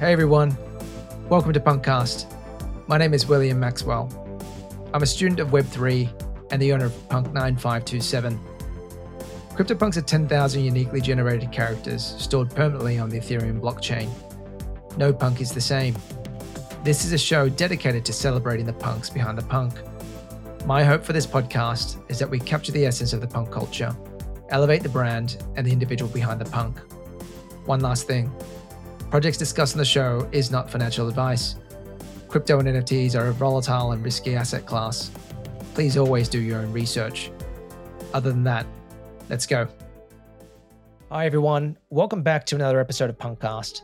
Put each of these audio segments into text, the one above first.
Hey everyone, welcome to Punkcast. My name is William Maxwell. I'm a student of Web3 and the owner of Punk 9527. CryptoPunks are 10,000 uniquely generated characters stored permanently on the Ethereum blockchain. No punk is the same. This is a show dedicated to celebrating the punks behind the punk. My hope for this podcast is that we capture the essence of the punk culture, elevate the brand and the individual behind the punk. One last thing projects discussed on the show is not financial advice. Crypto and NFTs are a volatile and risky asset class. Please always do your own research. Other than that, let's go. Hi, everyone. Welcome back to another episode of Punkcast.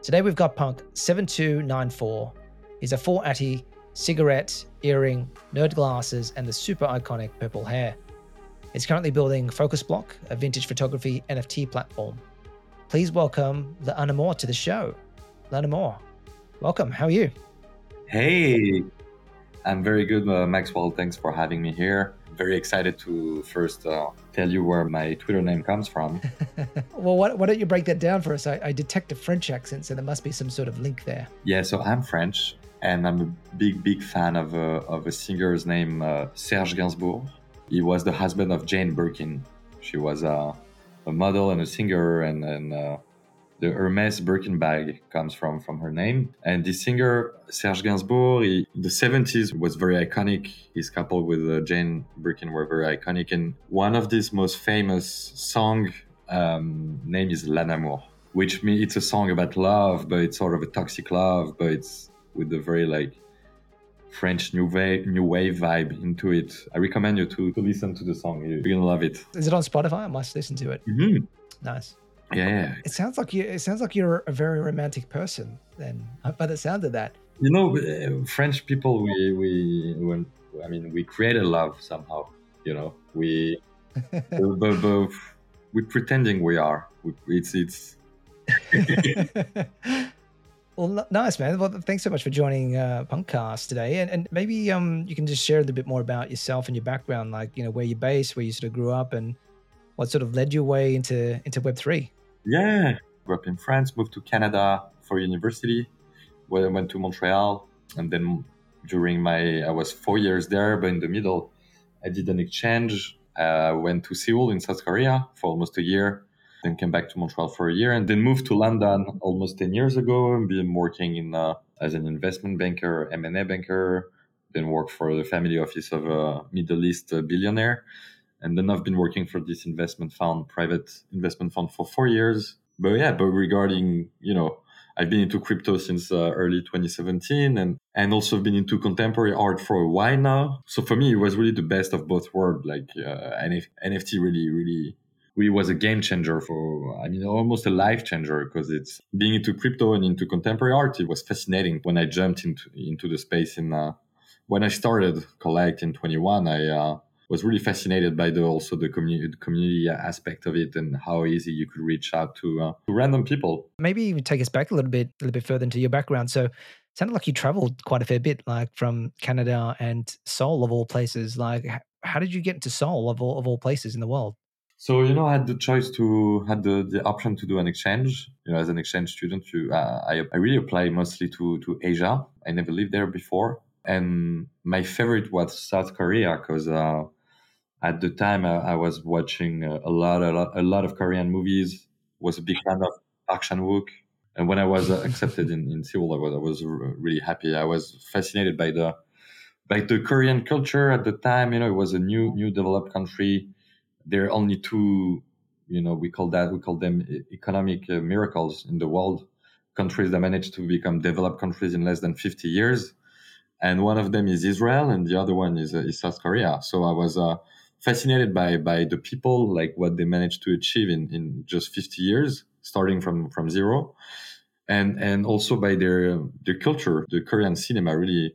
Today we've got Punk 7294. He's a 4 Atty, cigarette, earring, nerd glasses, and the super iconic purple hair. He's currently building Focus Bloc, a vintage photography NFT platform. Please welcome the Moore to the show. L'anamour, welcome. How are you? Hey, I'm very good, uh, Maxwell. Thanks for having me here. Very excited to first uh, tell you where my Twitter name comes from. well, why, why, don't you break that down for us? I, I detect a French accent, so there must be some sort of link there. Yeah, so I'm French, and I'm a big, big fan of a, of a singer's name, uh, Serge Gainsbourg. He was the husband of Jane Birkin. She was a, a model and a singer, and, and uh, the Hermes Birkin bag comes from from her name. And the singer Serge Gainsbourg, he, the 70s was very iconic. His couple with uh, Jane Birkin were very iconic. And one of his most famous song um, name is L'Anamour, which means it's a song about love, but it's sort of a toxic love, but it's with a very like French new wave, new wave vibe into it. I recommend you to, to listen to the song. You're gonna love it. Is it on Spotify? I must listen to it. Mm-hmm. Nice. Yeah. It sounds like you. It sounds like you're a very romantic person. Then, by the sound of that. You know, uh, French people. We we when I mean we created love somehow. You know, we both we pretending we are. It's it's. well, nice man. Well, thanks so much for joining uh, Punkcast today, and and maybe um you can just share a little bit more about yourself and your background, like you know where you're based, where you sort of grew up, and what sort of led your way into into Web three. Yeah, grew up in France, moved to Canada for university, where I went to Montreal, and then during my I was four years there, but in the middle, I did an exchange. I uh, went to Seoul in South Korea for almost a year, then came back to Montreal for a year, and then moved to London almost ten years ago. And been working in uh, as an investment banker, M and A banker. Then worked for the family office of a Middle East billionaire and then I've been working for this investment fund, private investment fund for four years. But yeah, but regarding, you know, I've been into crypto since uh, early 2017 and, and also been into contemporary art for a while now. So for me, it was really the best of both worlds. Like uh, NF- NFT really, really, really was a game changer for, I mean, almost a life changer because it's being into crypto and into contemporary art. It was fascinating when I jumped into, into the space in, uh, when I started Collect in 21, I, uh, was really fascinated by the also the community community aspect of it and how easy you could reach out to, uh, to random people. Maybe even take us back a little bit, a little bit further into your background. So, it sounded like you traveled quite a fair bit, like from Canada and Seoul of all places. Like, how did you get into Seoul of all of all places in the world? So you know, I had the choice to had the, the option to do an exchange. You know, as an exchange student, you uh, I I really apply mostly to to Asia. I never lived there before, and my favorite was South Korea because uh, at the time I, I was watching a, a, lot, a lot, a lot of Korean movies. Was a big fan of Chan Wook, and when I was uh, accepted in, in Seoul, I was, I was really happy. I was fascinated by the by the Korean culture at the time. You know, it was a new new developed country. There are only two, you know, we call that we call them economic uh, miracles in the world. Countries that managed to become developed countries in less than 50 years, and one of them is Israel, and the other one is, uh, is South Korea. So I was uh, fascinated by by the people, like what they managed to achieve in in just 50 years, starting from from zero, and and also by their their culture. The Korean cinema really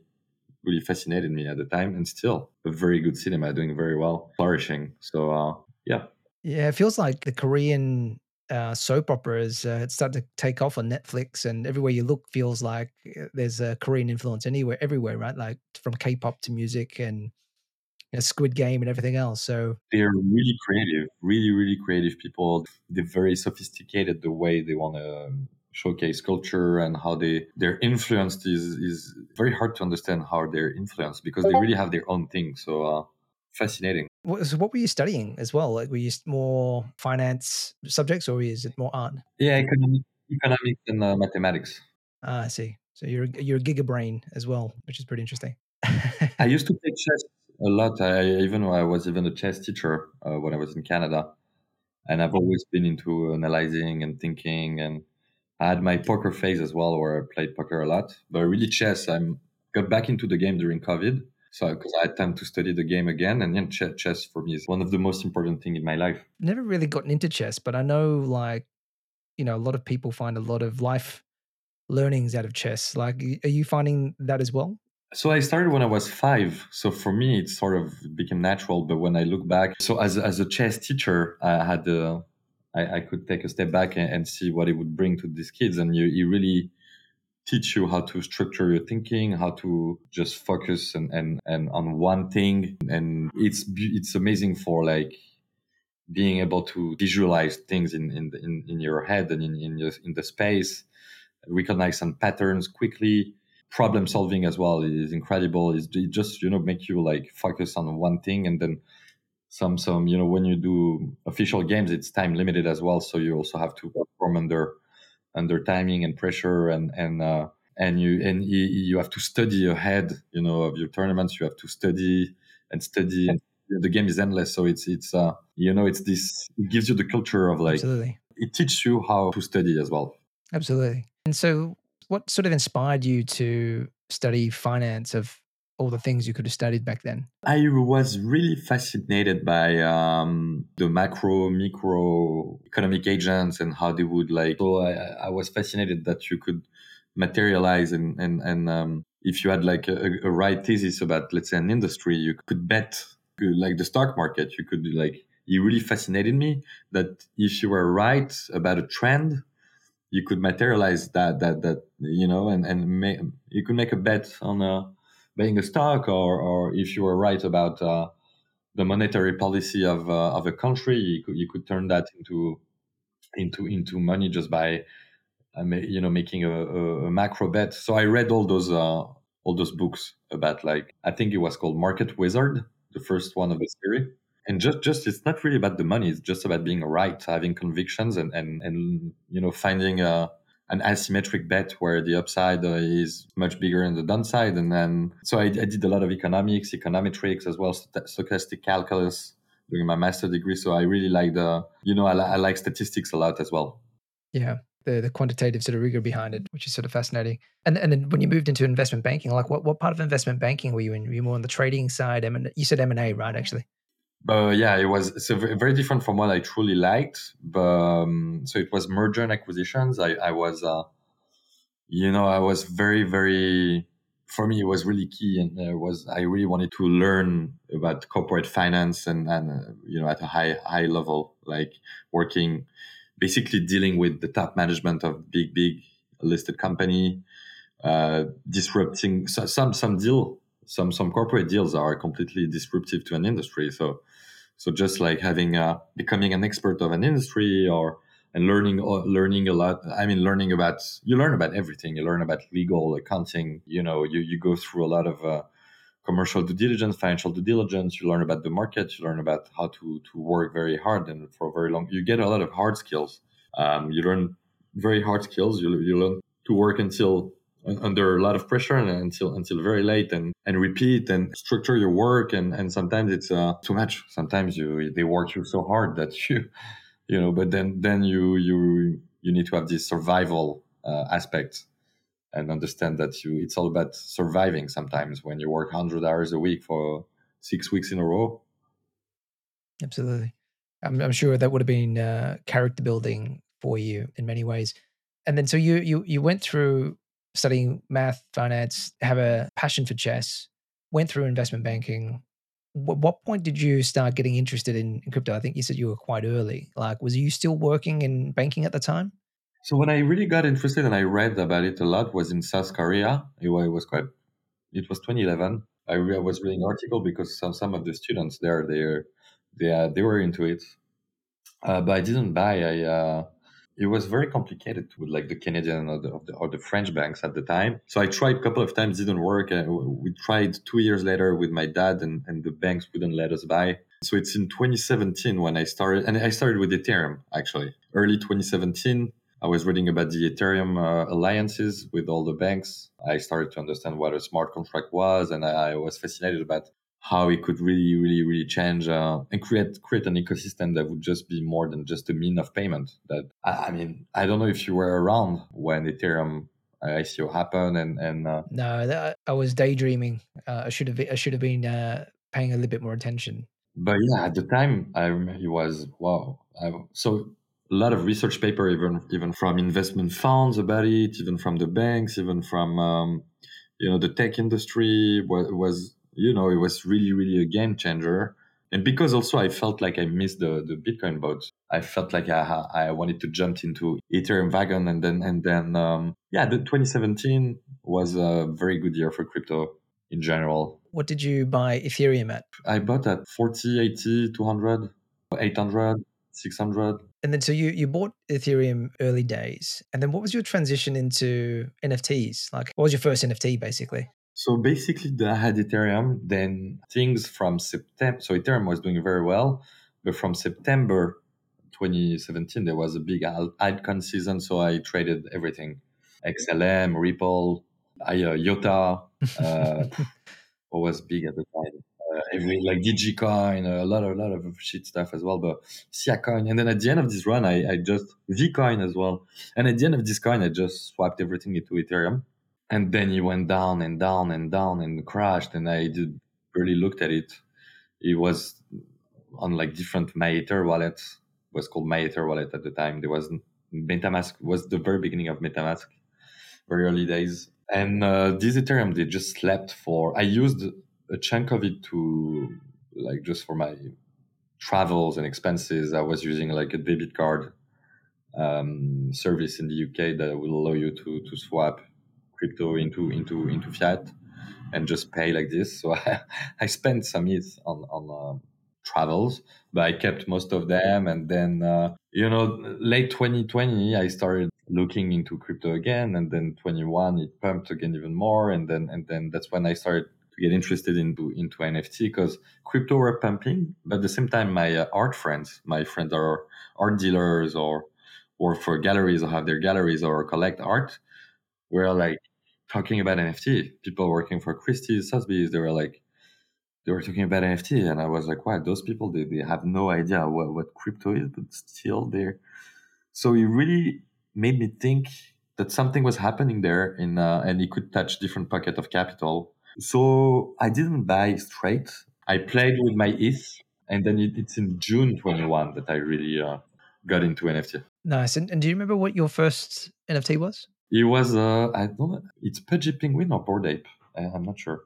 really fascinated me at the time, and still a very good cinema, doing very well, flourishing. So uh, yeah, yeah, it feels like the Korean uh, soap operas uh, it's starting to take off on Netflix, and everywhere you look feels like uh, there's a Korean influence anywhere, everywhere, right? Like from K-pop to music and know, Squid Game and everything else. So they're really creative, really, really creative people. They're very sophisticated the way they want to showcase culture and how they they're influenced is is very hard to understand how they're influenced because they really have their own thing. So uh, fascinating. So what were you studying as well? Like were you more finance subjects or is it more art? Yeah, economic, economics and uh, mathematics. Ah, I see. So you're you're a gigabrain as well, which is pretty interesting. I used to play chess a lot. I even I was even a chess teacher uh, when I was in Canada, and I've always been into analyzing and thinking. And I had my poker phase as well, where I played poker a lot. But really, chess. I'm got back into the game during COVID, so because I had time to study the game again, and then chess, chess for me is one of the most important thing in my life. Never really gotten into chess, but I know like you know a lot of people find a lot of life learnings out of chess. Like, are you finding that as well? So I started when I was five. So for me, it sort of became natural. But when I look back, so as as a chess teacher, I had the I, I could take a step back and, and, see what it would bring to these kids, and you, you really teach you how to structure your thinking, how to just focus and, and, and on one thing. And it's it's amazing for like being able to visualize things in in in, in your head and in in, your, in the space, recognize some patterns quickly problem solving as well is incredible. It's, it just you know make you like focus on one thing and then some some you know when you do official games it's time limited as well so you also have to perform under under timing and pressure and and uh, and you and you, you have to study ahead you know of your tournaments. You have to study and study. And the game is endless. So it's it's uh you know it's this it gives you the culture of like absolutely. it teaches you how to study as well. Absolutely. And so what sort of inspired you to study finance of all the things you could have studied back then? I was really fascinated by um, the macro, micro economic agents and how they would like. So I, I was fascinated that you could materialize and and and um, if you had like a, a right thesis about let's say an industry, you could bet like the stock market. You could like. It really fascinated me that if you were right about a trend, you could materialize that that that you know and and make, you could make a bet on uh, buying a stock or or if you were right about uh, the monetary policy of uh, of a country you could you could turn that into into into money just by uh, you know making a, a, macro bet. So i read all those uh, all those books about like i think it was called market wizard the first one of the series. And just just it's not really about the money it's just about being right having convictions and and and you know finding a an asymmetric bet where the upside uh, is much bigger than the downside and then so I, I did a lot of economics econometrics as well stochastic calculus during my master degree so i really like the you know I, I like statistics a lot as well yeah the, the quantitative sort of rigor behind it, which is sort of fascinating. And and then when you moved into investment banking, like what, what part of investment banking were you in? Were you more on the trading side? M&A? you said M and A, right? Actually. Uh, yeah, it was so very different from what I truly liked. But, um, so it was merger and acquisitions. I, I was, uh, you know, I was very, very. For me, it was really key, and uh, was I really wanted to learn about corporate finance and and uh, you know at a high high level, like working, basically dealing with the top management of big big listed company, uh, disrupting so, some some deal some some corporate deals are completely disruptive to an industry. So so just like having a, becoming an expert of an industry or and learning uh, learning a lot. I mean, learning about you learn about everything. You learn about legal, accounting. You know, you you go through a lot of uh, commercial due diligence, financial due diligence. You learn about the market. You learn about how to to work very hard and for very long. You get a lot of hard skills. Um, you learn very hard skills. You you learn to work until under a lot of pressure and until until very late and and repeat and structure your work and and sometimes it's uh, too much. Sometimes you they work you so hard that you you know but then then you you you need to have this survival uh, aspect and understand that you it's all about surviving sometimes when you work 100 hours a week for six weeks in a row. Absolutely. I'm, I'm sure that would have been uh, character building for you in many ways. And then so you you you went through studying math, finance, have a passion for chess, went through investment banking. W- what point did you start getting interested in, in crypto? I think you said you were quite early. Like, was you still working in banking at the time? So when I really got interested and I read about it a lot was in South Korea. It was quite. It was 2011. I, re- I was reading article because some some of the students there they they uh, they were into it, uh, but I didn't buy. I uh, it was very complicated with like the Canadian or the, or the, or the French banks at the time. So I tried a couple of times, didn't work. We tried two years later with my dad, and, and the banks wouldn't let us buy. So it's in 2017 when I started, and I started with Ethereum actually. Early 2017, I was reading about the Ethereum uh, alliances with all the banks. I started to understand what a smart contract was, and I, I was fascinated about how it could really, really, really change uh, and create create an ecosystem that would just be more than just a mean of payment. That I, I mean, I don't know if you were around when Ethereum ICO happened, and and uh, no, that, I was daydreaming. Uh, I should have I should have been uh, paying a little bit more attention. But yeah, at the time, I remember it was wow. I, so a lot of research paper, even even from investment funds about it, even from the banks, even from um, you know the tech industry was, was you know, it was really, really a game changer. And because also I felt like I missed the, the Bitcoin boat, I felt like I, I wanted to jump into Ethereum wagon. And then, and then, um, yeah, the 2017 was a very good year for crypto in general. What did you buy Ethereum at? I bought at 40, 80, 200, 800. 600 and then so you you bought ethereum early days and then what was your transition into nfts like what was your first nft basically so basically, I had Ethereum. Then things from September, so Ethereum was doing very well, but from September 2017, there was a big altcoin season. So I traded everything: XLM, Ripple, I, uh, IOTA. Uh, what was big at the time? Uh, every like DigiCoin, a lot of a lot of shit stuff as well. But Siacoin, and then at the end of this run, I, I just Vcoin as well. And at the end of this coin, I just swapped everything into Ethereum and then he went down and down and down and crashed and i did really looked at it. It was on like different MyEther wallets. It was called MyEther wallet at the time. There was metamask was the very beginning of metamask very early days. And uh, this ethereum they just slept for i used a chunk of it to like just for my travels and expenses. I was using like a debit card um, service in the uk that will allow you to to swap crypto into into into fiat and just pay like this. So I, I spent some ETH on on uh, travels, but I kept most of them. And then uh, you know, late 2020, I started looking into crypto again, and then 21 it pumped again even more, and then and then that's when I started to get interested into into NFT because crypto were pumping, but at the same time, my uh, art friends, my friends are art dealers or or for galleries or have their galleries or collect art were like talking about NFT. People working for Christie's, Sotheby's, they were like, they were talking about NFT, and I was like, "Wow, those people they, they have no idea what, what crypto is, but still there." So it really made me think that something was happening there, in uh, and it could touch different pocket of capital. So I didn't buy straight. I played with my ETH, and then it, it's in June 21 that I really uh, got into NFT. Nice. And, and do you remember what your first NFT was? It was uh, I don't know. It's Pudgy Penguin or Bored Ape. I, am not sure.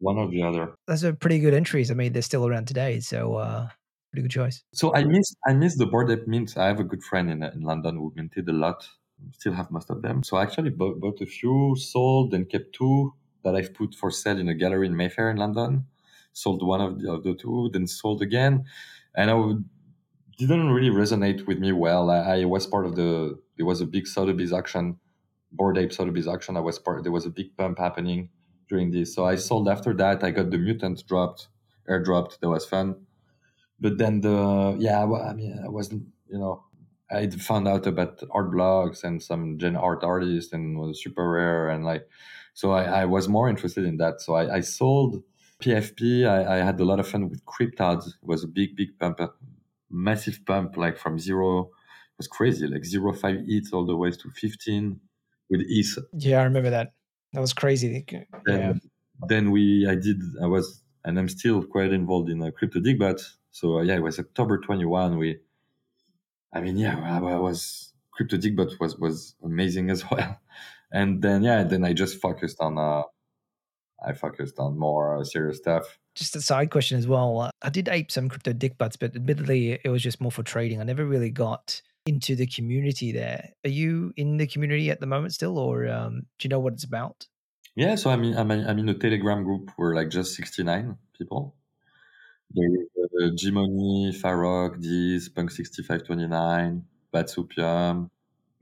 One or the other. Those are pretty good entries. I mean, they're still around today, so uh, pretty good choice. So I miss I miss the Bored Ape mint. I have a good friend in in London who minted a lot. Still have most of them. So I actually bought, bought a few, sold, and kept two that I've put for sale in a gallery in Mayfair in London. Sold one of the, of the two, then sold again, and I would didn't really resonate with me well. I, I, was part of the it was a big Sotheby's auction Bored Ape Sotheby's auction. I was part. There was a big pump happening during this, so I sold after that. I got the mutant dropped, airdropped. That was fun. But then the yeah, I mean, I wasn't. You know, I found out about Art Blocks and some gen art artists and was SuperRare and like, so I, I was more interested in that. So I, I sold PFP. I, I, had a lot of fun with CrypToadz. It was a big, big pump, massive pump, like from zero. It was crazy, like zero five ETH all the way to fifteen with ETH. Yeah, I remember that. That was crazy. Then, yeah. then we, I did, I was, and I'm still quite involved in a crypto but So uh, yeah, it was October 21. We, I mean, yeah, I, I was crypto but was was amazing as well. And then yeah, then I just focused on uh, I focused on more uh, serious stuff. Just a side question as well. Uh, I did ape some crypto dick butts, but admittedly, it was just more for trading. I never really got into the community there. Are you in the community at the moment still, or um, do you know what it's about? Yeah, so I'm in, I'm, in, I'm in a Telegram group. We're like just 69 people. There's uh, Gmoney, Farokh, Diz, Punk6529, Batsupium,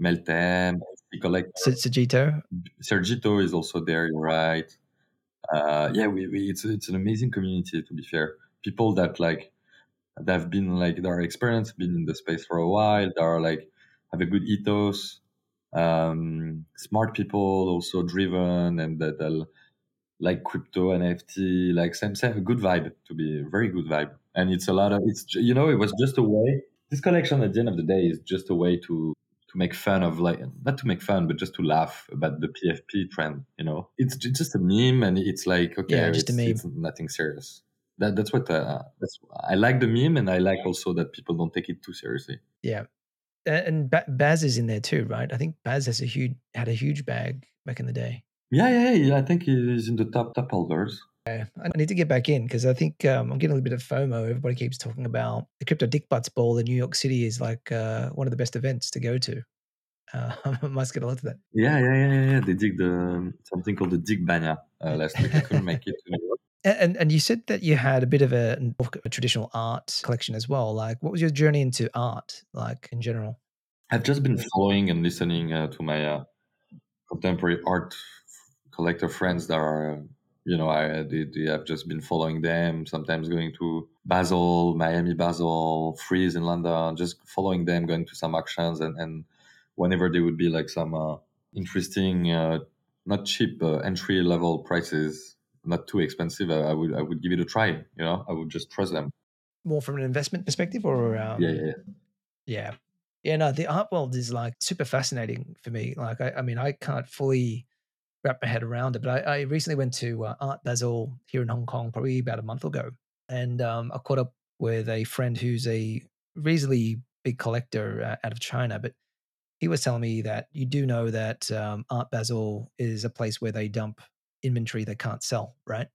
Meltem, collect Sergito. Sergito is also there. You're right. Uh, yeah, we, we, it's it's an amazing community. To be fair, people that like that have been like that are experienced, been in the space for a while. They are like have a good ethos. Um, smart people, also driven, and that they'll like crypto NFT, like same same a good vibe to be very good vibe. And it's a lot of it's you know it was just a way. This collection at the end of the day is just a way to to make fun of like not to make fun but just to laugh about the PFP trend. You know, it's just a meme and it's like okay, yeah, just it's, a meme. it's nothing serious. That, that's what uh, that's I like the meme and I like also that people don't take it too seriously. Yeah, and Baz is in there too, right? I think Baz has a huge had a huge bag back in the day. Yeah, yeah, yeah. I think he's in the top top holders. Yeah, I need to get back in because I think um, I'm getting a little bit of FOMO. Everybody keeps talking about the Crypto Dick Butts Ball in New York City is like uh, one of the best events to go to. Uh, I must get a lot of that. Yeah, yeah, yeah, yeah. They did the something called the Dick Banya uh, last week. I couldn't make it to New York. And and you said that you had a bit of a, a traditional art collection as well. Like, what was your journey into art, like in general? I've just been following and listening uh, to my uh, contemporary art collector friends that are you know I they have just been following them sometimes going to Basel Miami Basel Frieze in London just following them going to some auctions and and whenever there would be like some uh, interesting uh, not cheap uh, entry level prices not too expensive I, I, would I would give it a try you know I would just trust them more from an investment perspective or um, yeah, yeah yeah yeah no the art world is like super fascinating for me like I, I mean I can't fully wrap my head around it. But I, I recently went to uh, Art Basel here in Hong Kong, probably about a month ago, and um, I caught up with a friend who's a reasonably big collector uh, out of China. But he was telling me that you do know that um, Art Basel is a place where they dump inventory they can't sell, right?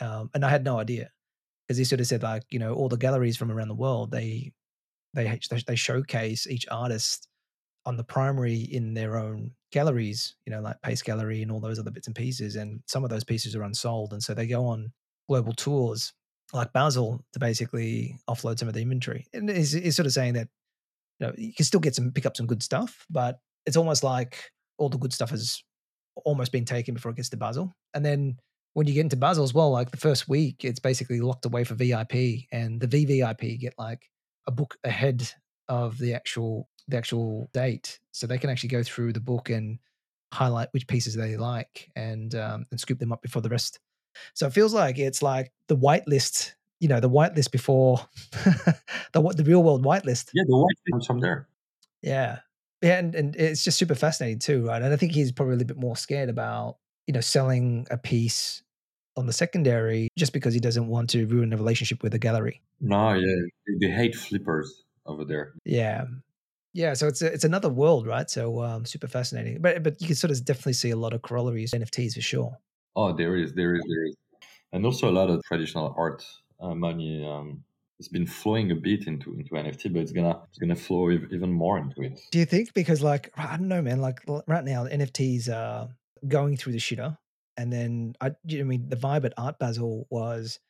Um, and I had no idea because he sort of said like you know all the galleries from around the world they they they showcase each artist on the primary in their own galleries, you know, like Pace Gallery and all those other bits and pieces. And some of those pieces are unsold. And so they go on global tours like Basel to basically offload some of the inventory. And he's, sort of saying that, you know, you can still get some, pick up some good stuff, but it's almost like all the good stuff has almost been taken before it gets to Basel. And then when you get into Basel as well, like the first week, it's basically locked away for VIP and the VVIP get like a book ahead of the actual the actual date, so they can actually go through the book and highlight which pieces they like and um, and scoop them up before the rest. So it feels like it's like the whitelist, you know, the whitelist before the what the real world whitelist. Yeah, the whitelist comes from there. Yeah, yeah, and, and it's just super fascinating too, right? And I think he's probably a little bit more scared about you know selling a piece on the secondary just because he doesn't want to ruin the relationship with the gallery. No, yeah, they hate flippers over there. Yeah, yeah, so it's a, it's another world, right? So um, super fascinating. But but you can sort of definitely see a lot of corollaries NFTs for sure. Oh, there is, there is, there is, and also a lot of traditional art uh, money. Um, it's been flowing a bit into into NFT, but it's gonna it's gonna flow even more into it. Do you think? Because like I don't know, man. Like right now, NFTs are going through the shitter, and then I, I mean, the vibe at Art Basel was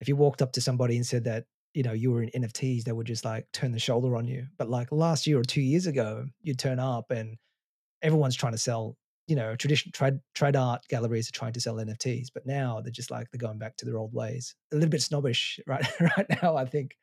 if you walked up to somebody and said that you know, you were in NFTs, they would just like turn the shoulder on you. But like last year or two years ago, you'd turn up and everyone's trying to sell, you know, traditional trade trade art galleries are trying to sell NFTs. But now they're just like they're going back to their old ways. A little bit snobbish right right now, I think.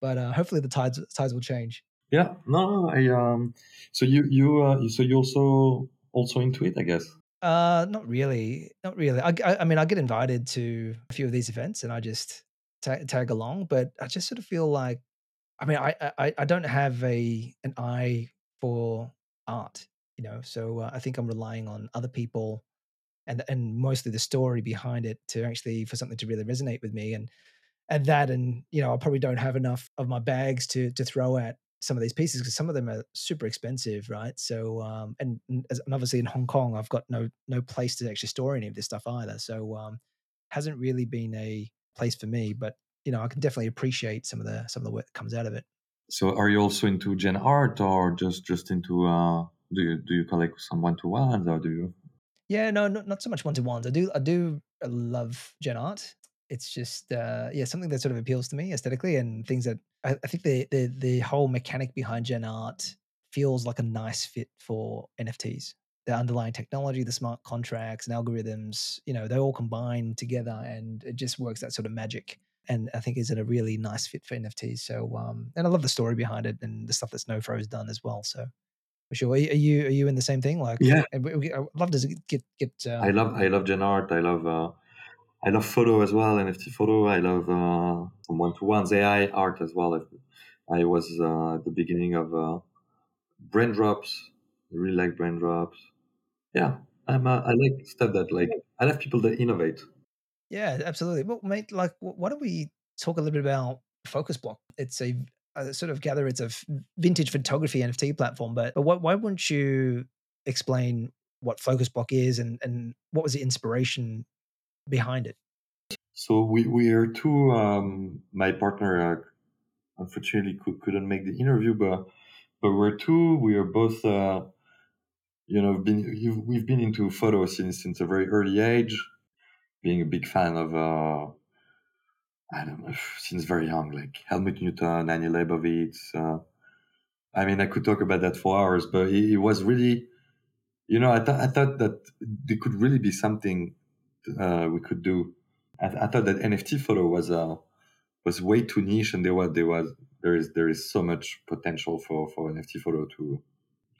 But uh, hopefully the tides tides will change. Yeah, no, I um. So you you uh, so you also also into it, I guess. Uh, not really, not really. I, I, I mean, I get invited to a few of these events, and I just tag, tag along, but I just sort of feel like, I mean, I, I, I don't have a an eye for art, you know, so uh, I think I'm relying on other people and and mostly the story behind it to actually for something to really resonate with me and and that and you know I probably don't have enough of my bags to to throw at some of these pieces because some of them are super expensive, right? So, um, and, and obviously in Hong Kong, I've got no no place to actually store any of this stuff either. So, um, hasn't really been a place for me. But you know, I can definitely appreciate some of the some of the work that comes out of it. So, are you also into Gen art, or just just into uh, do you do you collect some one to ones, or do you? Yeah, no, not, not so much one to ones. I do I do love Gen art. It's just uh, yeah, something that sort of appeals to me aesthetically, and things that I, I think the the the whole mechanic behind Gen art feels like a nice fit for NFTs. The underlying technology, the smart contracts and algorithms, you know, they all combine together and it just works that sort of magic. And I think is it a really nice fit for NFTs. So, um, and I love the story behind it and the stuff that Snowfro has done as well. So, for sure, are you are you in the same thing? Like, yeah, I'd love to get get. Um, I love I love Gen Art. I love uh, I love photo as well, NFT photo. I love uh, some one to ones AI art as well. I was uh, at the beginning of uh, Braindrops. I really like Braindrops. Yeah, I'm. Uh, I like stuff that like I love people that innovate. Yeah, absolutely. Well, mate, like, why don't we talk a little bit about Focus Bloc? It's a I sort of gather it's a vintage photography NFT platform, but, but why, why wouldn't you explain what Focus Bloc is and, and what was the inspiration behind it? So we, we are two, um, my partner uh, unfortunately could, couldn't make the interview, but, but we're two, we are both, uh, you know, been, we've been into photos since, since a very early age, being a big fan of, uh, I don't know, since very young, like Helmut Newton, Annie Leibovitz. Uh, I mean, I could talk about that for hours, but it, was really, you know, I, th- I thought that there could really be something uh, we could do. I, th- I, thought that NFT photo was uh, was way too niche, and there was there was there is there is so much potential for for NFT photo to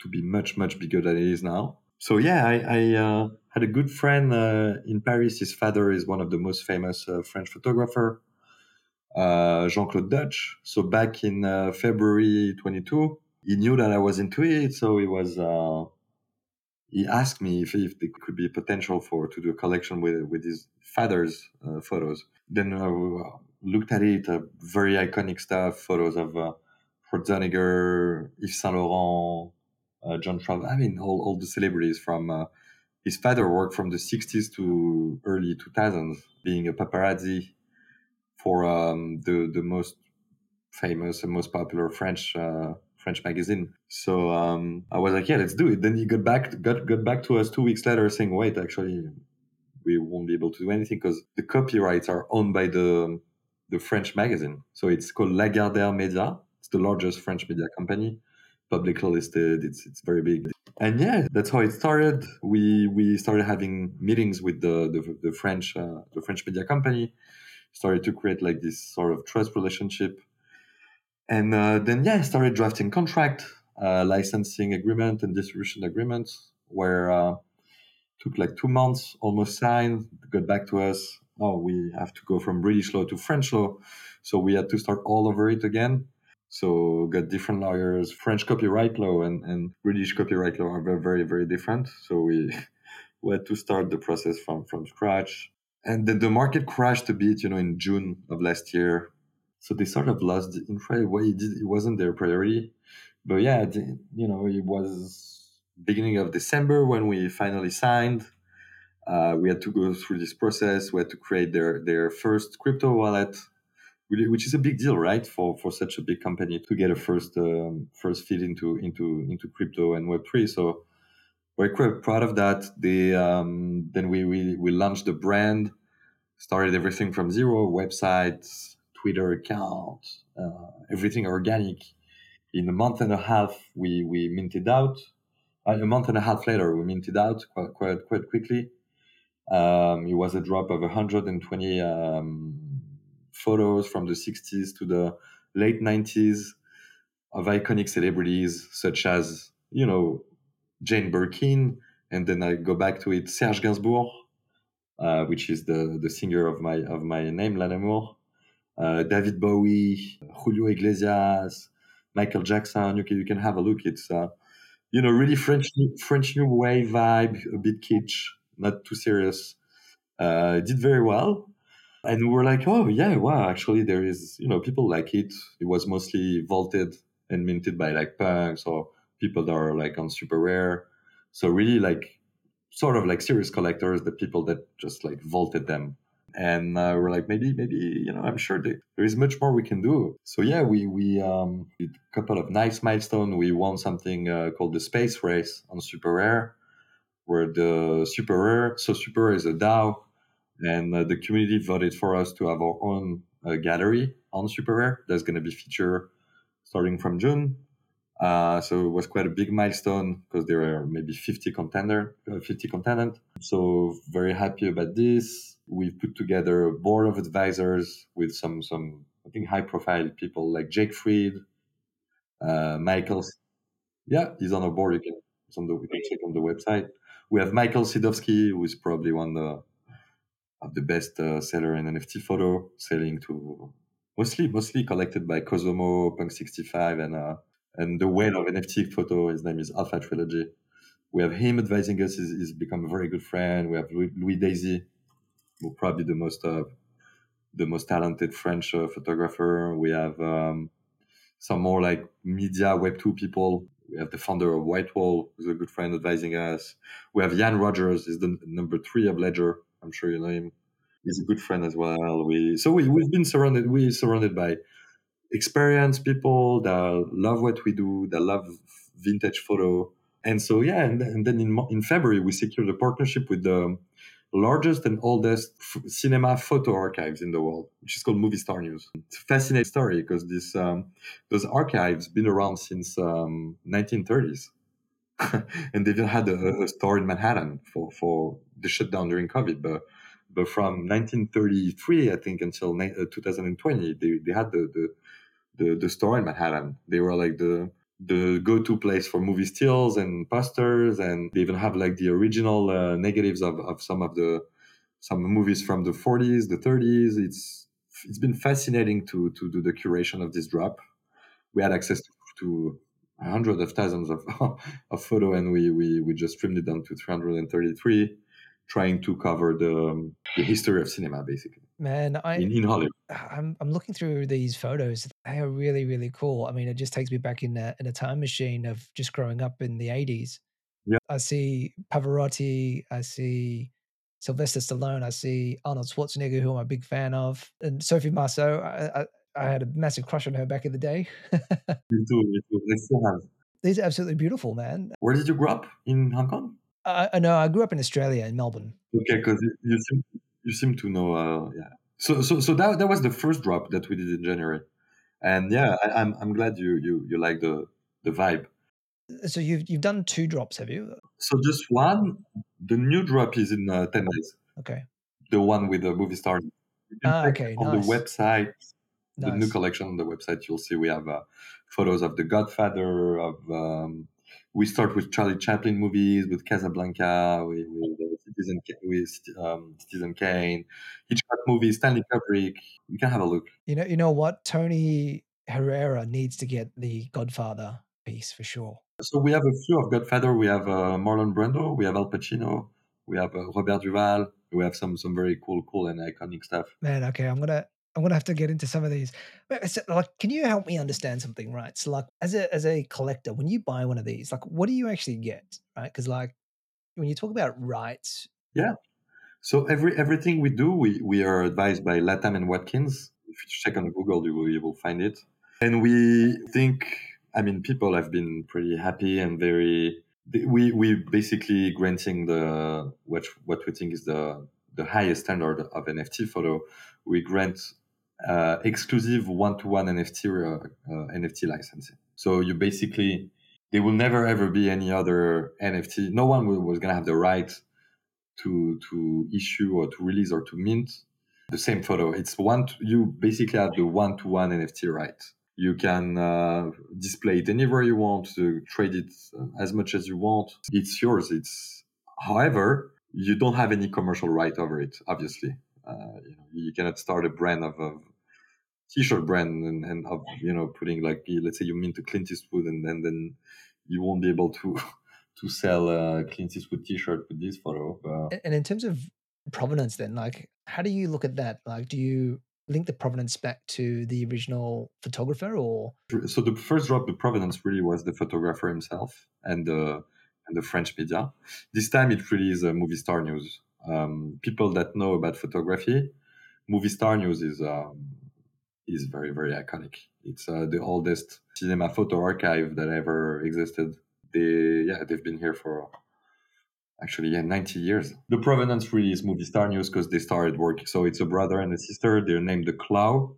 to be much much bigger than it is now. So yeah, I, I uh, had a good friend uh, in Paris. His father is one of the most famous uh, French photographer, uh, Jean-Claude Deutsch. So back in uh, February 22, he knew that I was into it, so he was uh, he asked me if, if there could be potential for to do a collection with with his father's uh, photos. Then I uh, looked at it, very iconic stuff, photos of uh, Schwarzenegger, Yves Saint Laurent, John Travolta. I mean, all, all the celebrities from his father worked from the 60s to early 2000s, being a paparazzi for um, the the most famous and most popular French uh, French magazine. So um, I was like, yeah, let's do it. Then he got back got got back to us two weeks later saying, wait, actually, we won't be able to do anything because the copyrights are owned by the the French magazine. So it's called Lagardère Media. It's the largest French media company, publicly listed. It's it's very big. And yeah, that's how it started. We we started having meetings with the the, the French uh, the French media company. Started to create like this sort of trust relationship and uh, then, yeah, I started drafting contract, uh, licensing agreement, and distribution agreements, where uh, took like two months, almost signed. Got back to us. Oh, we have to go from British law to French law, so we had to start all over it again. So got different lawyers. French copyright law and, and British copyright law are very, very, different. So we we had to start the process from from scratch. And then the market crashed a bit, you know, in June of last year so they sort of lost the infra. What it, did, it wasn't their priority, but yeah, you know, it was beginning of December when we finally signed. Uh, we had to go through this process. We had to create their their first crypto wallet, which is a big deal, right? For for such a big company to get a first um, first feed into into into crypto and Web three. So we're quite proud of that. They um, then we, we we launched the brand, started everything from zero, websites, Twitter account, uh, everything organic. In a month and a half, we, we minted out. Uh, a month and a half later, we minted out quite, quite, quite quickly. Um, it was a drop of 120 um, photos from the 60s to the late 90s of iconic celebrities such as, you know, Jane Birkin, and then I go back to it, Serge Gainsbourg, uh, which is the, the singer of my of my name, L'Amour, uh, David Bowie, Julio Iglesias, Michael Jackson. You can you can have a look. It's uh, you know really French French new wave vibe, a bit kitsch, not too serious. Uh, did very well, and we were like, oh yeah, wow, actually there is you know people like it. It was mostly vaulted and minted by like punks or people that are like on SuperRare. So really like sort of like serious collectors, the people that just like vaulted them. And uh, we're like maybe maybe you know i'm sure there is much more we can do. So yeah we we um did a couple of nice milestone. We won something uh, called the space race on SuperRare where the super rare so SuperRare is a dao and uh, the community voted for us to have our own uh, gallery on SuperRare. That's going to be featured starting from june Uh, so it was quite a big milestone because there were maybe 50 contender, uh, 50 contendant. So very happy about this. We've put together a board of advisors with some some I think high profile people like Jake Fried, uh, Michael. Yeah, he's on a board. You can it's on the you can check on the website. We have Michael Sidowski, who is probably one of the, of the best uh, seller in NFT photo, selling to mostly mostly collected by Cozomo, Punk 65, and uh, and the whale of NFT photo. His name is Alpha Trilogy. We have him advising us. He's, he's become a very good friend. We have Louis, Louis Daisy, who probably the most uh, the most talented French uh, photographer. We have um, some more like media Web two people. We have the founder of Whitewall, who's a good friend advising us. We have Ian Rogers, is the number three of Ledger. I'm sure you know him. He's a good friend as well. We so we we've been surrounded. We surrounded by experienced people that love what we do, that love vintage photo. And so, yeah, and, and then in, in February, we secured a partnership with the largest and oldest f- cinema photo archives in the world, which is called Movie Star News. It's a fascinating story because this um, those archives been around since um, 1930s. and they've had a, a, store in Manhattan for, for the shutdown during COVID. But but from 1933, I think, until uh, 2020, they, they had the, the the the store in Manhattan. They were like the the go-to place for movie stills and posters, and they even have like the original uh, negatives of, of some of the some movies from the 40s, the 30s. It's it's been fascinating to to do the curation of this drop. We had access to, to hundreds of thousands of of photo, and we we we just trimmed it down to 333 trying to cover the, the history of cinema, basically. Man, I in, in Hollywood. I'm I'm looking through these photos. They are really really cool. I mean, it just takes me back in a in a time machine of just growing up in the 80s. Yeah, I see Pavarotti. I see Sylvester Stallone. I see Arnold Schwarzenegger, who I'm a big fan of, and Sophie Marceau. I, I, I had a massive crush on her back in the day. me too. Me too. I still have. These are absolutely beautiful, man. Where did you grow up in Hong Kong? Uh, no, I grew up in Australia, in Melbourne. Okay, because you seem you seem to know. Uh, yeah. So so so that that was the first drop that we did in January, and yeah, I, am I'm, I'm glad you you you like the the vibe. So you've you've done two drops, have you? So just one. The new drop is in uh, ten days. Okay. The one with the movie star. Ah, okay. On nice. the website, the new collection on the website, you'll see we have uh, photos of The Godfather. Of um, we start with Charlie Chaplin movies, with Casablanca, uh, Citizen with um, Citizen Kane, Hitchcock movies, Stanley Kubrick. You can have a look. You know, you know what? Tony Herrera needs to get the Godfather piece for sure. So we have a few of Godfather. We have uh, Marlon Brando. We have Al Pacino. We have uh, Robert Duvall. We have some some very cool, cool and iconic stuff. Man, okay, I'm gonna I'm gonna have to get into some of these. So, like, can you help me understand something, right? So, like, as a as a collector, when you buy one of these, like, what do you actually get, right? Because like, when you talk about rights, So every everything we do, we, we are advised by Latham and Watkins. If you check on Google, you will, you will find it. And we think, I mean, people have been pretty happy and very. We we basically granting the what what we think is the the highest standard of NFT photo. We grant uh, exclusive one to one NFT uh, NFT licensing. So you basically there will never ever be any other NFT. No one will, was gonna have the right to to issue or to release or to mint the same photo. It's one. To, you basically have the one to one NFT right. You can uh, display it anywhere you want, to trade it uh, as much as you want. It's yours. It's however you don't have any commercial right over it. Obviously, uh, you know you cannot start a brand of, of t-shirt brand and, and of you know putting like let's say you mint a Clint Eastwood and, and then you won't be able to to sell a Clint Eastwood t-shirt with this photo. But and in terms of provenance, then, like, how do you look at that? Like, do you link the provenance back to the original photographer, or so the first drop, the provenance really was the photographer himself and the and the French media. This time it really is a movie star news. Um, people that know about photography, movie star news is um, is very very iconic. It's uh, the oldest cinema photo archive that ever existed. They yeah they've been here for actually yeah 90 years. The provenance really is movie star news because they started working. So it's a brother and a sister. They're named the Klaw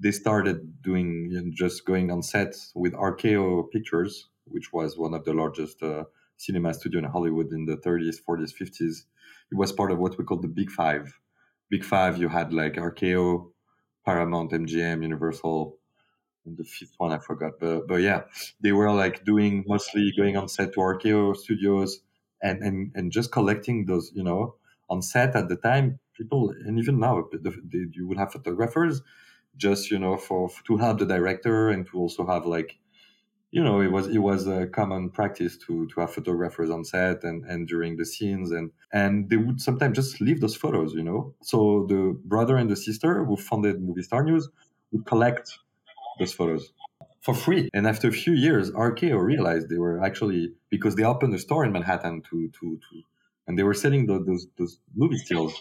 they started doing you know, just going on set with RKO Pictures, which was one of the largest uh, cinema studio in Hollywood in the 30s, 40s, 50s. It was part of what we call the Big Five. Big Five, you had like RKO, Paramount, MGM, Universal, and the fifth one I forgot. But but yeah, they were like doing mostly going on set to RKO studios and and and just collecting those, you know, on set at the time. People and even now, the, you would have photographers just you know for to help the director and to also have like you know it was it was a common practice to to have photographers on set and and during the scenes and and they would sometimes just leave those photos you know so the brother and the sister who funded movie star news would collect those photos. For free. And after a few years rko realized they were actually because they opened a store in manhattan to to to and they were selling those those, those movie stills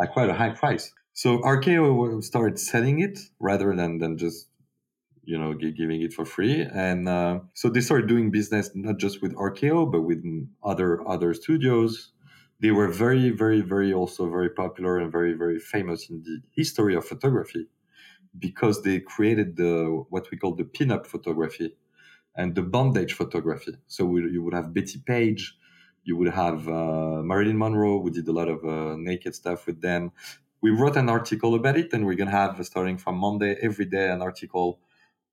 at quite a high price. So RKO started selling it rather than than just you know giving it for free, and uh, so they started doing business not just with RKO but with other other studios. They were very very very also very popular and very very famous in the history of photography because they created the what we call the pin-up photography and the bondage photography. So we, you would have Bettie Page, you would have uh, Marilyn Monroe, who did a lot of uh, naked stuff with them we wrote an article about it, and we're gonna have starting from Monday every day an article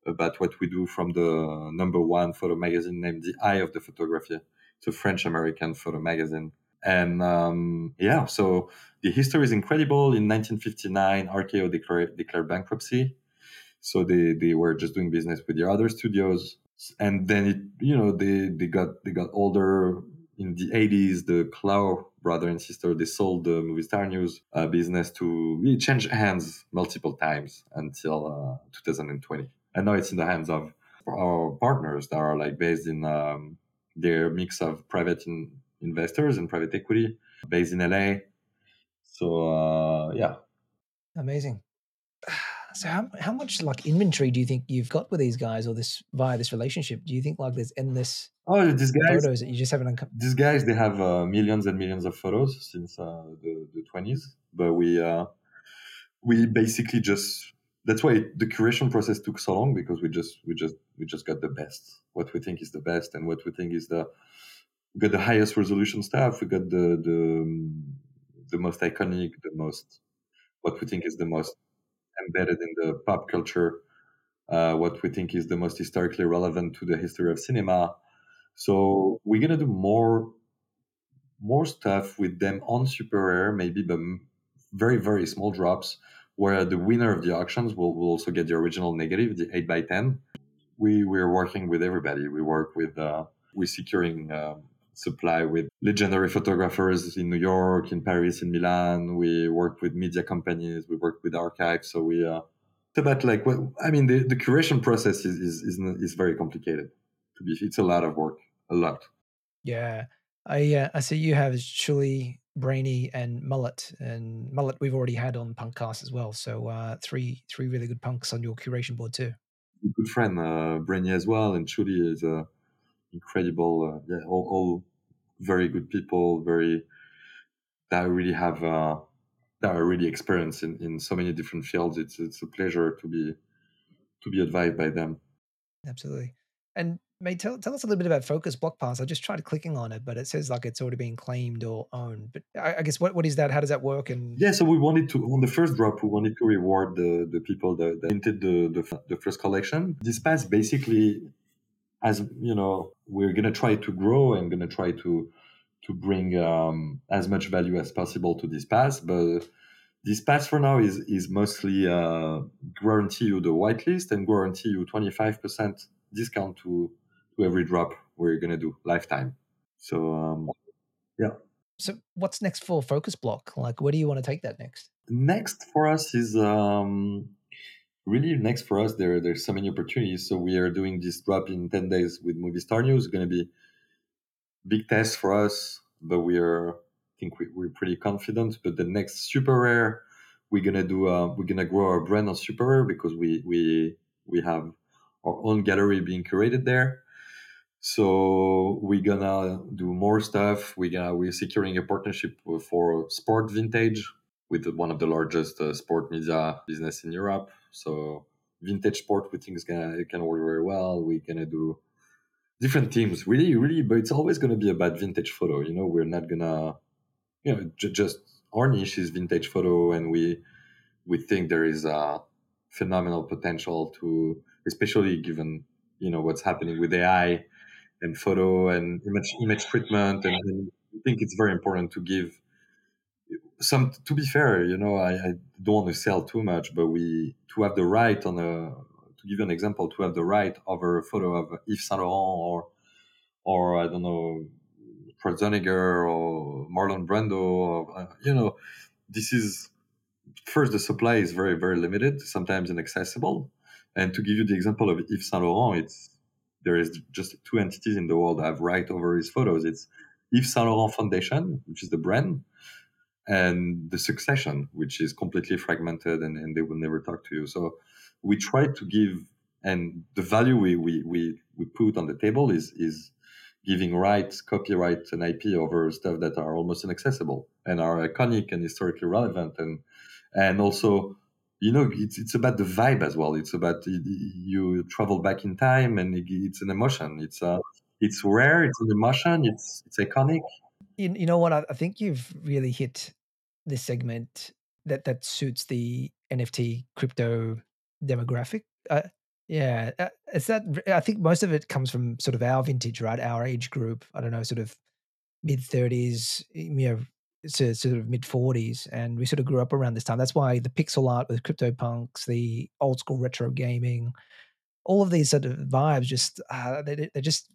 about what we do from the number one photo magazine named The Eye of the Photography. It's a French American photo magazine. And um, yeah, so the history is incredible. In 1959, RKO declared, declared bankruptcy. So they, they were just doing business with the other studios. And then it, you know, they, they got, they got older in the 80s, the Klaw brother and sister, they sold the Movie Star News uh, business to, it changed hands multiple times until uh, 2020. And now it's in the hands of our partners that are like based in, um, their mix of private in, investors and private equity based in LA. So, uh, yeah. Amazing. So how how much like inventory do you think you've got with these guys or this via this relationship? Do you think like there's endless oh these guys photos that you just haven't uncovered? These guys they have uh, millions and millions of photos since uh, the the twenties, but we uh, we basically just that's why the curation process took so long because we just we just we just got the best what we think is the best and what we think is the we got the highest resolution stuff we got the the the most iconic the most what we think is the most embedded in the pop culture, uh, what we think is the most historically relevant to the history of cinema. So we're gonna do more more stuff with them on SuperRare, maybe but very very small drops, where the winner of the auctions will, will also get the original negative, the eight by ten. We we're working with everybody. We work with uh, we're securing. Um, supply with legendary photographers in New York, in Paris, in Milan. We work with media companies. We work with archives. So we, uh, about like, well, I mean, the, the curation process is, is, is, is very complicated to be, it's a lot of work, a lot. Yeah. I, uh, I see you have Shuli, Brainy and Mullet and Mullet we've already had on Punkcast as well. So, uh, three, three really good punks on your curation board too. Good friend, uh, Brainy as well. And Shuli is, uh, incredible, uh, yeah, all, all very good people, very that really have uh, that are really experienced in, in so many different fields. It's it's a pleasure to be to be advised by them. Absolutely. And may tell tell us a little bit about Focus Bloc Pass. I just tried clicking on it, but it says like it's already been claimed or owned. But I, I, guess what, what is that? How does that work? And yeah, so we wanted to on the first drop, we wanted to reward the the people that, that minted the, the the first collection. This pass basically as you know, we're going to try to grow and going to try to to bring um, as much value as possible to this pass. But this pass for now is is mostly uh, guarantee you the whitelist and guarantee you 25% discount to to every drop we're going to do lifetime. So um, yeah. So what's next for Focus Bloc? Like, where do you want to take that next? Next for us is um, really next for us there there's so many opportunities. So we are doing this drop in 10 days with movie star news. Going to be big test for us but we are i think we, we're pretty confident. But the next SuperRare we're going to do uh, we're going to grow our brand on SuperRare because we we we have our own gallery being curated there. So we're gonna do more stuff. We're gonna we're securing a partnership for sport vintage with one of the largest uh, sport media business in Europe. So vintage sport. We think is gonna can work very well. We're gonna do different teams, really, really. But it's always gonna be about vintage photo. You know, we're not gonna, you know, j- just our niche is vintage photo, and we we think there is a phenomenal potential to, especially given you know what's happening with AI and photo and image image treatment, and, and I think it's very important to give some to be fair you know I, I, don't want to sell too much but we to have the right on a to give you an example to have the right over a photo of Yves Saint Laurent or or I don't know Schwarzenegger or Marlon Brando or, uh, you know this is first the supply is very very limited sometimes inaccessible. And to give you the example of Yves Saint Laurent it's there is just two entities in the world that have right over his photos. It's Yves Saint Laurent Foundation which is the brand and the succession, which is completely fragmented and, and they will never talk to you. So we try to give, and the value we, we, we, we put on the table is, is giving rights, copyright, and IP over stuff that are almost inaccessible and are iconic and historically relevant. And, and also, you know, it's, it's about the vibe as well. It's about you travel back in time and it's an emotion. It's, uh, it's rare. It's an emotion. It's, it's iconic. You, you know what? I think you've really hit this segment that that suits the NFT crypto demographic. Uh, yeah, uh, is that? I think most of it comes from sort of our vintage, right? Our age group. I don't know, sort of mid thirties, you know, to sort of mid forties, and we sort of grew up around this time. That's why the pixel art with CryptoPunks, the old school retro gaming, all of these sort of vibes, just uh, they, they're just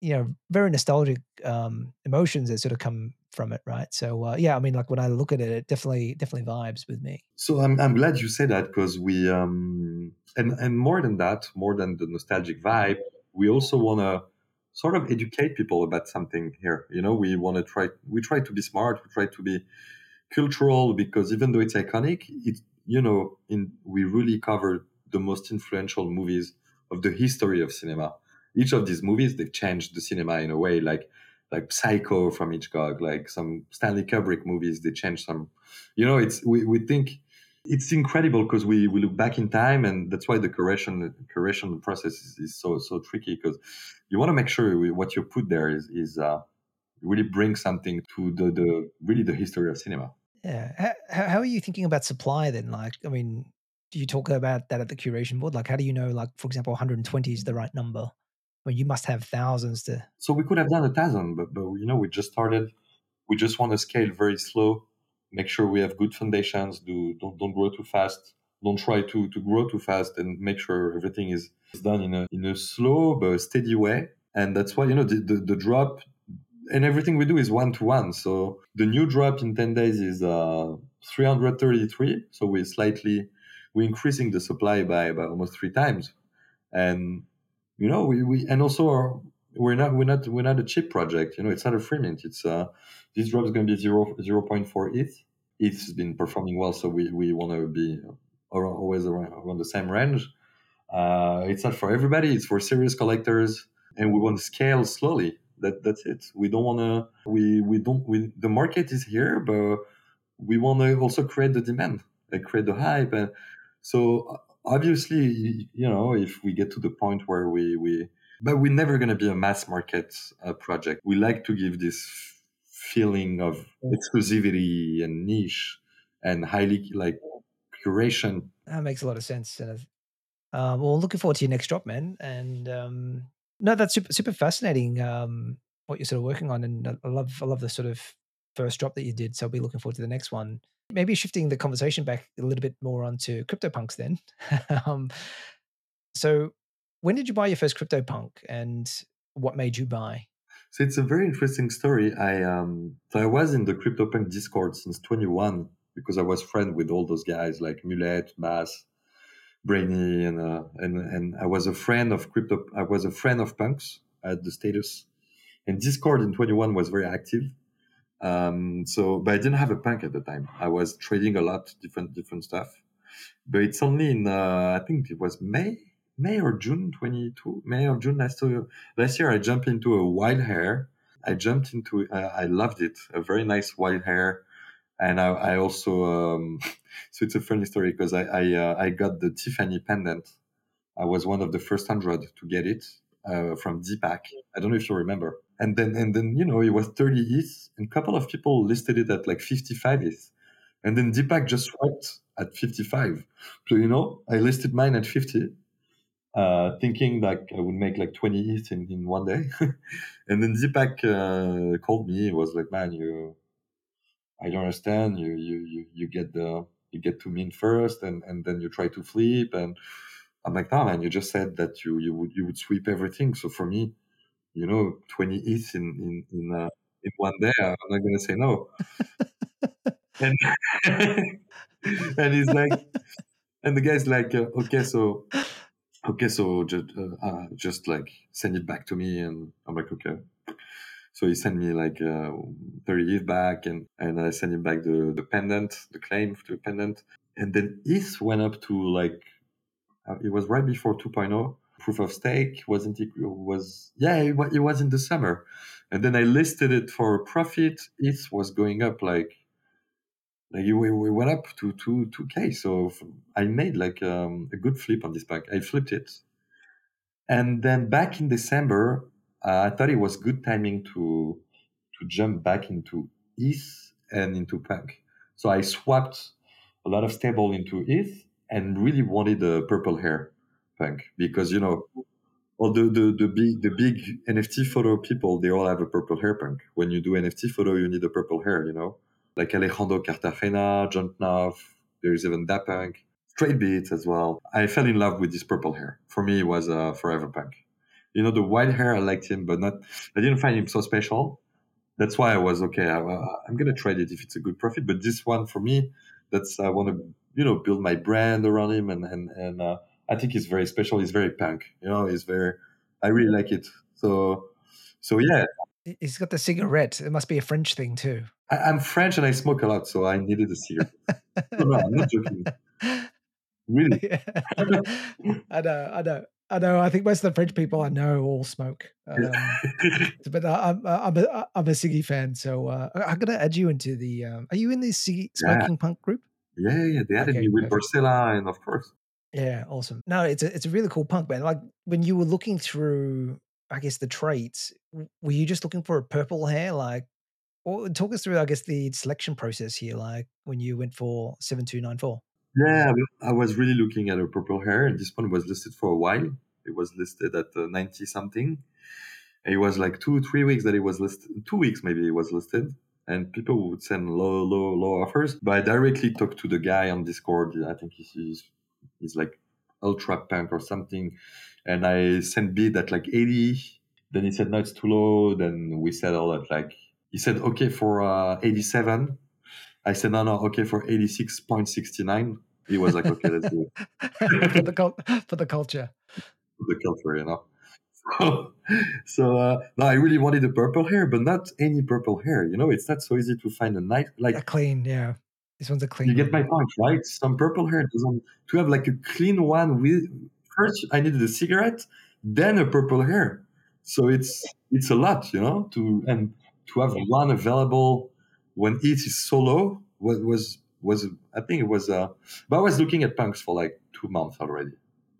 you know very nostalgic um, emotions that sort of come from it right? So uh, yeah i mean like when i look at it it definitely definitely vibes with me. So i'm, I'm glad you say that because we um and and more than that more than the nostalgic vibe we also want to sort of educate people about something here. You know we want to try we try to be smart we try to be cultural because even though it's iconic it you know in we really cover the most influential movies of the history of cinema each of these movies they've changed the cinema in a way like like Psycho from Hitchcock, like some Stanley Kubrick movies. They changed some, you know. It's we, we think it's incredible because we, we look back in time, and that's why the correction correction process is, is so so tricky because you want to make sure what you put there is is uh, really bring something to the the really the history of cinema. Yeah, how, how are you thinking about supply then? Like, I mean, do you talk about that at the curation board? Like, how do you know, like, for example, 120 is the right number? Well, you must have thousands to. So we could have done a thousand, but but you know we just started. We just want to scale very slow. Make sure we have good foundations. Do don't don't grow too fast. Don't try to to grow too fast, and make sure everything is, done in a in a slow but steady way. And that's why you know the, the, the drop and everything we do is one to one. So the new drop in 10 days is uh, 333. So we're slightly, we're increasing the supply by, by almost three times. And you know, we, we and also our, we're not we're not we're not a cheap project. You know, it's not a free mint. It's uh, this drop is going to be 0, 0.4 ETH. ETH has been performing well, so we, we want to be around, always around, around, the same range. Uh, it's not for everybody. It's for serious collectors, and we want to scale slowly. That that's it. We don't want to. We we don't. We the market is here, but we want to also create the demand, and create the hype, and so obviously, you know, if we get to the point where we, we but we're never going to be a mass market uh, project. We like to give this feeling of exclusivity and niche and highly like curation. That makes a lot of sense. Uh, well, looking forward to your next drop, man. And um, no, that's super super fascinating. Um, what you're sort of working on, and I love I love the sort of first drop that you did. So I'll be looking forward to the next one. Maybe shifting the conversation back a little bit more onto CryptoPunks then. um, so, when did you buy your first CryptoPunk and what made you buy? So it's a very interesting story. I um, I was in the CryptoPunk Discord since 21 because I was friend with all those guys like Mulet, Bass, Brainy, and uh, and and I was a friend of crypto. I was a friend of punks at the status, and Discord in 21 was very active. Um, so, but I didn't have a punk at the time. I was trading a lot, different, different stuff. But it's only in, uh, I think it was May, May or June 22, May or June last year. Last year, I jumped into a wild hair. I jumped into, uh, I loved it. A very nice wild hair. And I, I also, um, so it's a funny story because I, I, uh, I got the Tiffany pendant I was one of the first hundred to get it uh, from Deepak. I don't know if you remember. And then and then you know it was 30 ETH, and a couple of people listed it at like 55 ETH, and then Deepak just swiped at 55. So you know I listed mine at 50. Uh, thinking like I would make like 20 ETH in, in one day. and then Deepak uh, called me. It was like, man, you, I don't understand. You, you, you, you get the, you get to mint first and, and then you try to flip. And I'm like, no, man, you just said that you, you would, you would sweep everything. So for me, you know, 20 ETH in, in, in, uh, in one day, I'm not going to say no. and, and he's like, and the guy's like, uh, okay, so okay, so just, uh, uh, just like send it back to me. And I'm like, okay. So he sent me like uh, 30 ETH back and, and I sent him back the, the pendant, the claim to the pendant. And then ETH went up to like, uh, it was right before 2.0. Proof of stake wasn't it was yeah it, it was in the summer, and then I listed it for profit. ETH was going up like like we, we went up to two two k. So I made like um, a good flip on this pack. I flipped it, and then back in December, uh, I thought it was good timing to to jump back into ETH and into Punk. So I swapped a lot of stable into ETH and really wanted a purple hair Punk because you know all the, the, the big the big NFT photo people they all have a purple hair Punk. When you do NFT photo, you need a purple hair, you know like Alejandro Cartagena, John Knopf, there's even that punk, straight beats as well. I fell in love with this purple hair. For me, it was uh, forever punk. You know, the white hair, I liked him, but not, I didn't find him so special. That's why I was okay. I, am going to trade it if it's a good profit. But this one for me, that's, I want to, you know, build my brand around him. And, and, and, uh, I think it's very special. It's very punk, you know, it's very, I really like it. So, so yeah. He's got the cigarette. It must be a French thing too. I, am French and I smoke a lot, so I needed a cigarette. no, no, I'm not joking. Really? I know, I know. I know. I think most of the French people I know all smoke. Um, but I'm I'm a I'm a Siggy fan, so uh, I'm gonna add you into the. Um, are you in the Siggy smoking yeah. punk group? Yeah, yeah. They added okay, me with Barcella, and of course. Yeah, awesome. No, it's a it's a really cool punk band. Like when you were looking through, I guess the traits, were you just looking for a purple hair? Like or talk us through, I guess, the selection process here, like when you went for 7294. Yeah, I was really looking at a purple hair, and this one was listed for a while. It was listed at uh, 90 something. It was like two, three weeks that it was listed, two weeks maybe it was listed. And people would send low, low, low offers. But I directly talked to the guy on Discord. I think he's, he's like ultra punk or something. And I sent bid at like 80. Then he said, no, it's too low. Then we settled at like he said, okay, for uh, 87. I said, no, no, okay, for 86.69. He was like, okay, let's do it. for, the cult- for the culture. For the culture, you know. So, so uh, no, I really wanted a purple hair, but not any purple hair. You know, it's not so easy to find a nice, like a clean, yeah. This one's a clean. You get my point, right? Some purple hair doesn't. To have like a clean one with first, I needed a cigarette, then a purple hair. So it's it's a lot, you know. To and to have one available when ETH is so low was was was I think it was uh but I was looking at punks for like two months already.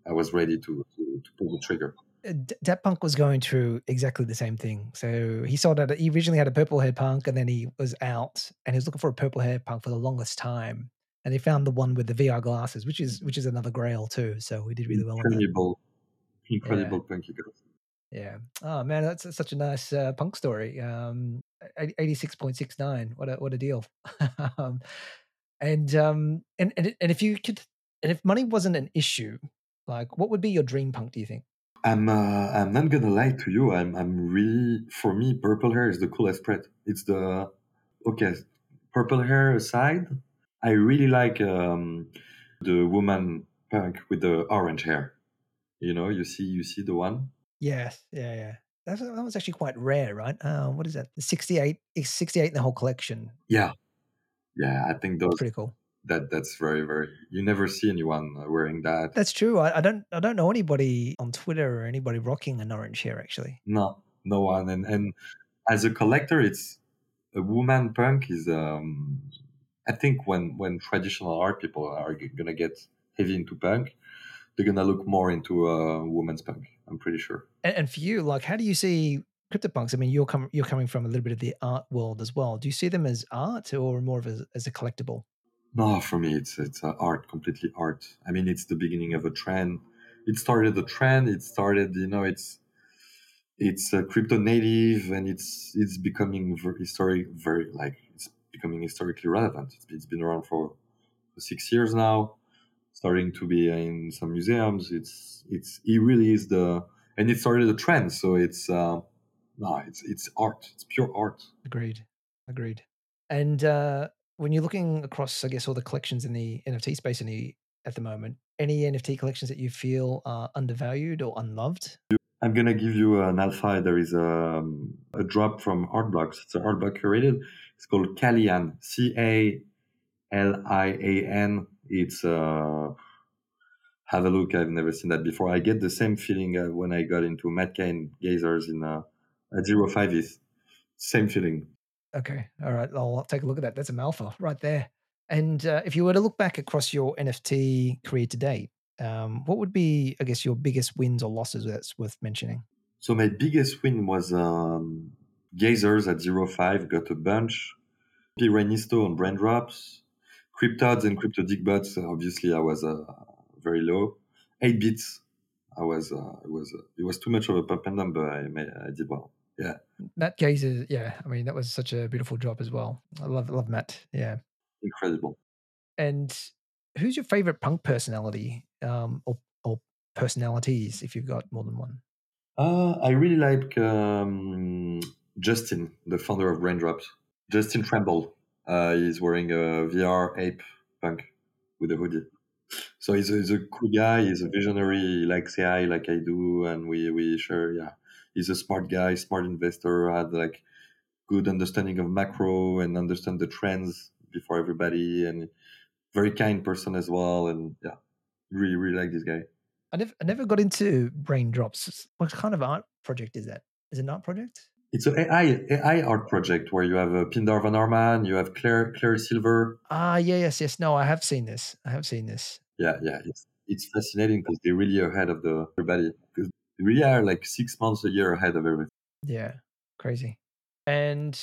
I was ready to to, to pull the trigger. Uh, that punk was going through exactly the same thing. So he saw that he originally had a purple hair punk and then he was out and he was looking for a purple hair punk for the longest time. And he found the one with the VR glasses, which is which is another grail too. So he did really well. Incredible, incredible yeah. punky girls. Yeah. Oh man, that's such a nice uh, punk story. Um, eighty six point six nine. What a what a deal. um, and um, and and and if you could, and if money wasn't an issue, like what would be your dream punk? Do you think? I'm uh, I'm not gonna lie to you. I'm I'm really for me, purple hair is the coolest spread. It's the okay, purple hair aside. I really like um, the woman punk with the orange hair. You know, you see you see the one Yes, yeah, yeah. That, that was actually quite rare, right? Uh, what is that? 68, 68 in the whole collection. Yeah, yeah. I think those pretty cool. That that's very very. You never see anyone wearing that. That's true. I, I don't I don't know anybody on Twitter or anybody rocking an orange hair actually. No, no one. And and as a collector, it's a woman punk is. um I think when when traditional art people are gonna get heavy into punk, they're gonna look more into uh, women's punk. I'm pretty sure. And, and for you, like, how do you see CryptoPunks? I mean, you're coming you're coming from a little bit of the art world as well. Do you see them as art or more of a, as a collectible? No, for me, it's it's uh, art, completely art. I mean, it's the beginning of a trend. It started a trend. It started, you know, it's it's a crypto native, and it's it's becoming very historic, very like it's becoming historically relevant. It's, it's been around for, for six years now, starting to be in some museums. It's it's it really is the and it started a trend. So it's uh, no, it's it's art. It's pure art. Agreed, agreed. And uh, when you're looking across, I guess, all the collections in the NFT space at the moment, any NFT collections that you feel are undervalued or unloved? I'm gonna give you an alpha. There is a, a drop from Art Blocks. It's an Artblock curated. It's called Calian. C A L I A N. It's uh, have a look. I've never seen that before. I get the same feeling uh, when I got into Matt Kane Gazers in uh, at zero five is same feeling. Okay. All right. I'll take a look at that. That's a Malfa right there. And uh, if you were to look back across your NFT career to date, um, what would be, I guess, your biggest wins or losses that's worth mentioning? So my biggest win was um, Gazers at zero five. got a bunch. P. Renisto on Brain Drops. CrypToadz and CryptoDickbutts, obviously I was uh, very low. 8 bits, I was, uh, it was, uh, it was too much of a pump and dump, but I, I did well. Yeah. Matt Gazer, yeah. I mean, that was such a beautiful job as well. I love love Matt. Yeah. Incredible. And who's your favorite punk personality, um, or or personalities, if you've got more than one? Uh, I really like um, Justin, the founder of Braindrops. Justin Trimble. Uh, he's wearing a VR ape punk with a hoodie. So he's a, he's a cool guy. He's a visionary. He likes AI like I do, and we we share yeah he's a smart guy, smart investor, had like good understanding of macro and understand the trends before everybody, and very kind person as well. And yeah, really, really like this guy. I never, I never got into Braindrops. What kind of art project is that? Is it an art project? It's an AI AI art project where you have a Pindar Van Arman, you have Claire Claire Silver. Ah, yeah, yes, yes. No, I have seen this. I have seen this. Yeah, yeah. It's it's fascinating because they're really ahead of the everybody. Because we are like six months a year ahead of everything. Yeah, crazy. And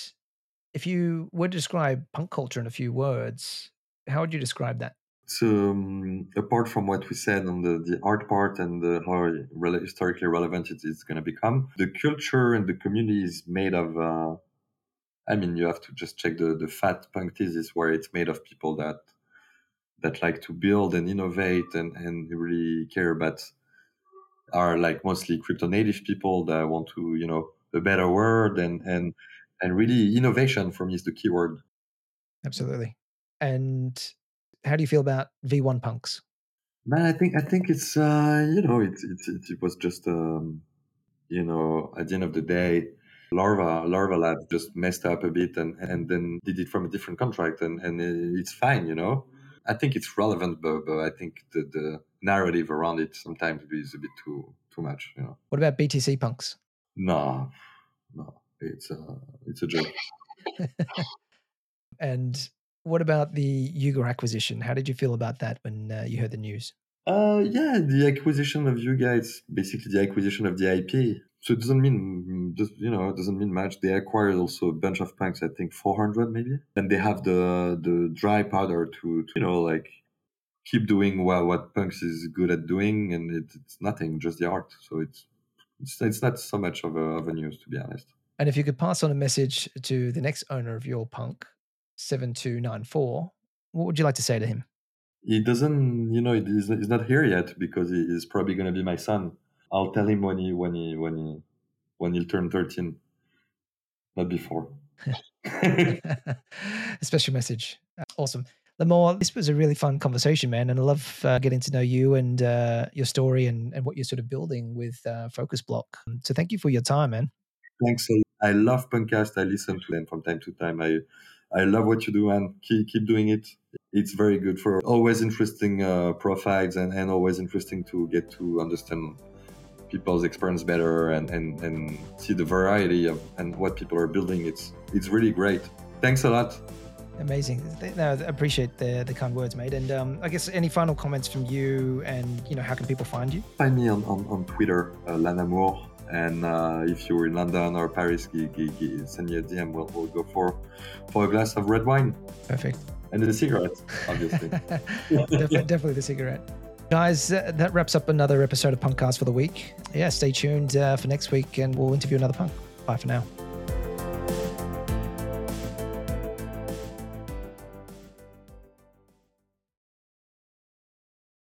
if you were to describe punk culture in a few words, how would you describe that? So, um, apart from what we said on the, the art part and the, how re- historically relevant it is going to become, the culture and the community is made of. Uh, I mean, you have to just check the the fat punk thesis where it's made of people that that like to build and innovate and and really care about are like mostly crypto native people that want to you know a better world and and and really innovation for me is the keyword absolutely. And how do you feel about v1 punks? Man i think i think it's uh you know it it, it, it was just um you know at the end of the day larva larva lab just messed up a bit and and then did it from a different contract and and it's fine you know I think it's relevant, but, but I think the, the narrative around it sometimes is a bit too too much. You know. What about BTC punks? No, no, it's a it's a joke. and what about the Yuga acquisition? How did you feel about that when uh, you heard the news? Uh, yeah, the acquisition of Yuga, it's basically the acquisition of the IP. So it doesn't mean, mm, just, you know, it doesn't mean much. They acquired also a bunch of punks, I think 400 maybe. And they have the the dry powder to, to you know, like keep doing what, what punks is good at doing. And it, it's nothing, just the art. So it's, it's, it's not so much of a, of a news, to be honest. And if you could pass on a message to the next owner of your punk, 7294, what would you like to say to him? He doesn't, you know, he's, he's not here yet because he is probably going to be my son. I'll tell him when he when he when he when he'll turn thirteen, not before. a special message. Awesome. L'anamour, this was a really fun conversation, man, and I love uh, getting to know you and uh, your story and, and what you're sort of building with uh, Focus Bloc. So thank you for your time, man. Thanks. I love Punkcast. I listen to them from time to time. I I love what you do, and keep keep doing it it's very good for always interesting uh, profiles and, and always interesting to get to understand people's experience better and, and, and see the variety of and what people are building. It's it's really great. Thanks a lot. Amazing. No, I appreciate the the kind words, mate. And um, I guess any final comments from you, and you know, how can people find you? Find me on on, on Twitter, uh, L'anamour, and uh, if you're in London or Paris, g- g- g- send me a DM. We'll, we'll go for for a glass of red wine. Perfect. And the cigarette, obviously. definitely, definitely the cigarette. Guys, uh, that wraps up another episode of Punk Punkcast for the week. Yeah, stay tuned uh, for next week, and we'll interview another punk. Bye for now.